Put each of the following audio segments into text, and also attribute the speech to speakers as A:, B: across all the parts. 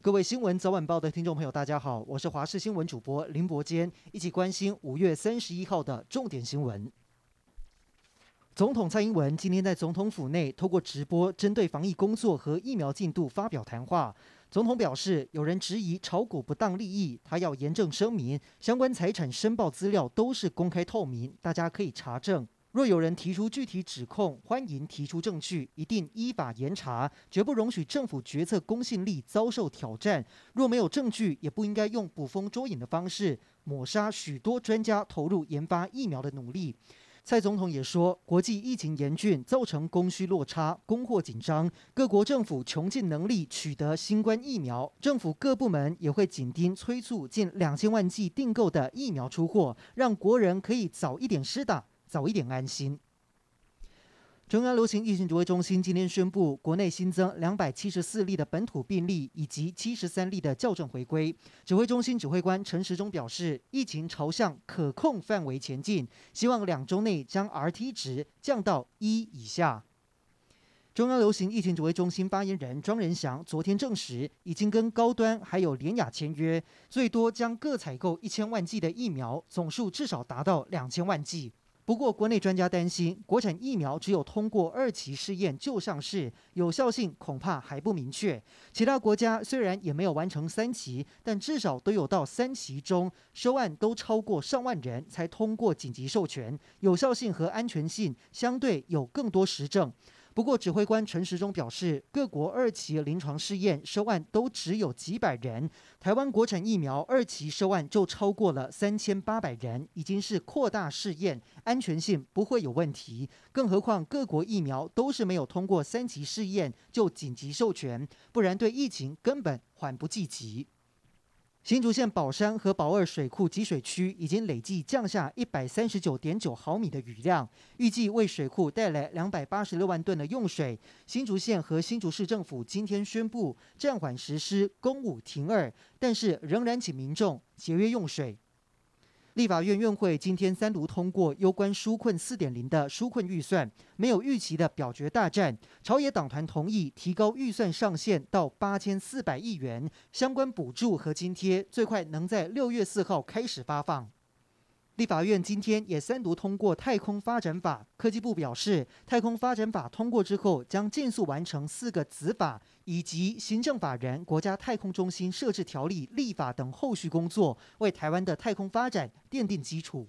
A: 各位新闻早晚报的听众朋友，大家好，我是华视新闻主播林伯坚，一起关心五月三十一号的重点新闻。总统蔡英文今天在总统府内透过直播，针对防疫工作和疫苗进度发表谈话。总统表示，有人质疑炒股不当利益，他要严正声明，相关财产申报资料都是公开透明，大家可以查证。若有人提出具体指控，欢迎提出证据，一定依法严查，绝不容许政府决策公信力遭受挑战。若没有证据，也不应该用捕风捉影的方式抹杀许多专家投入研发疫苗的努力。蔡总统也说，国际疫情严峻，造成供需落差、供货紧张，各国政府穷尽能力取得新冠疫苗，政府各部门也会紧盯催促近两千万剂订购的疫苗出货，让国人可以早一点施打。早一点安心。中央流行疫情指挥中心今天宣布，国内新增两百七十四例的本土病例，以及七十三例的校正回归。指挥中心指挥官陈时中表示，疫情朝向可控范围前进，希望两周内将 RT 值降到一以下。中央流行疫情指挥中心发言人庄人祥昨天证实，已经跟高端还有联雅签约，最多将各采购一千万剂的疫苗，总数至少达到两千万剂。不过，国内专家担心，国产疫苗只有通过二期试验就上市，有效性恐怕还不明确。其他国家虽然也没有完成三期，但至少都有到三期中收案都超过上万人才通过紧急授权，有效性和安全性相对有更多实证。不过，指挥官陈时中表示，各国二期临床试验收案都只有几百人，台湾国产疫苗二期收案就超过了三千八百人，已经是扩大试验，安全性不会有问题。更何况各国疫苗都是没有通过三期试验就紧急授权，不然对疫情根本缓不济急。新竹县宝山和宝二水库集水区已经累计降下一百三十九点九毫米的雨量，预计为水库带来两百八十六万吨的用水。新竹县和新竹市政府今天宣布暂缓实施公五停二，但是仍然请民众节约用水。立法院院会今天三读通过有关纾困四点零的纾困预算，没有预期的表决大战，朝野党团同意提高预算上限到八千四百亿元，相关补助和津贴最快能在六月四号开始发放。立法院今天也三读通过《太空发展法》，科技部表示，《太空发展法》通过之后，将尽速完成四个子法以及行政法人国家太空中心设置条例立法等后续工作，为台湾的太空发展奠定基础。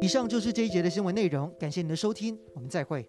A: 以上就是这一节的新闻内容，感谢您的收听，我们再会。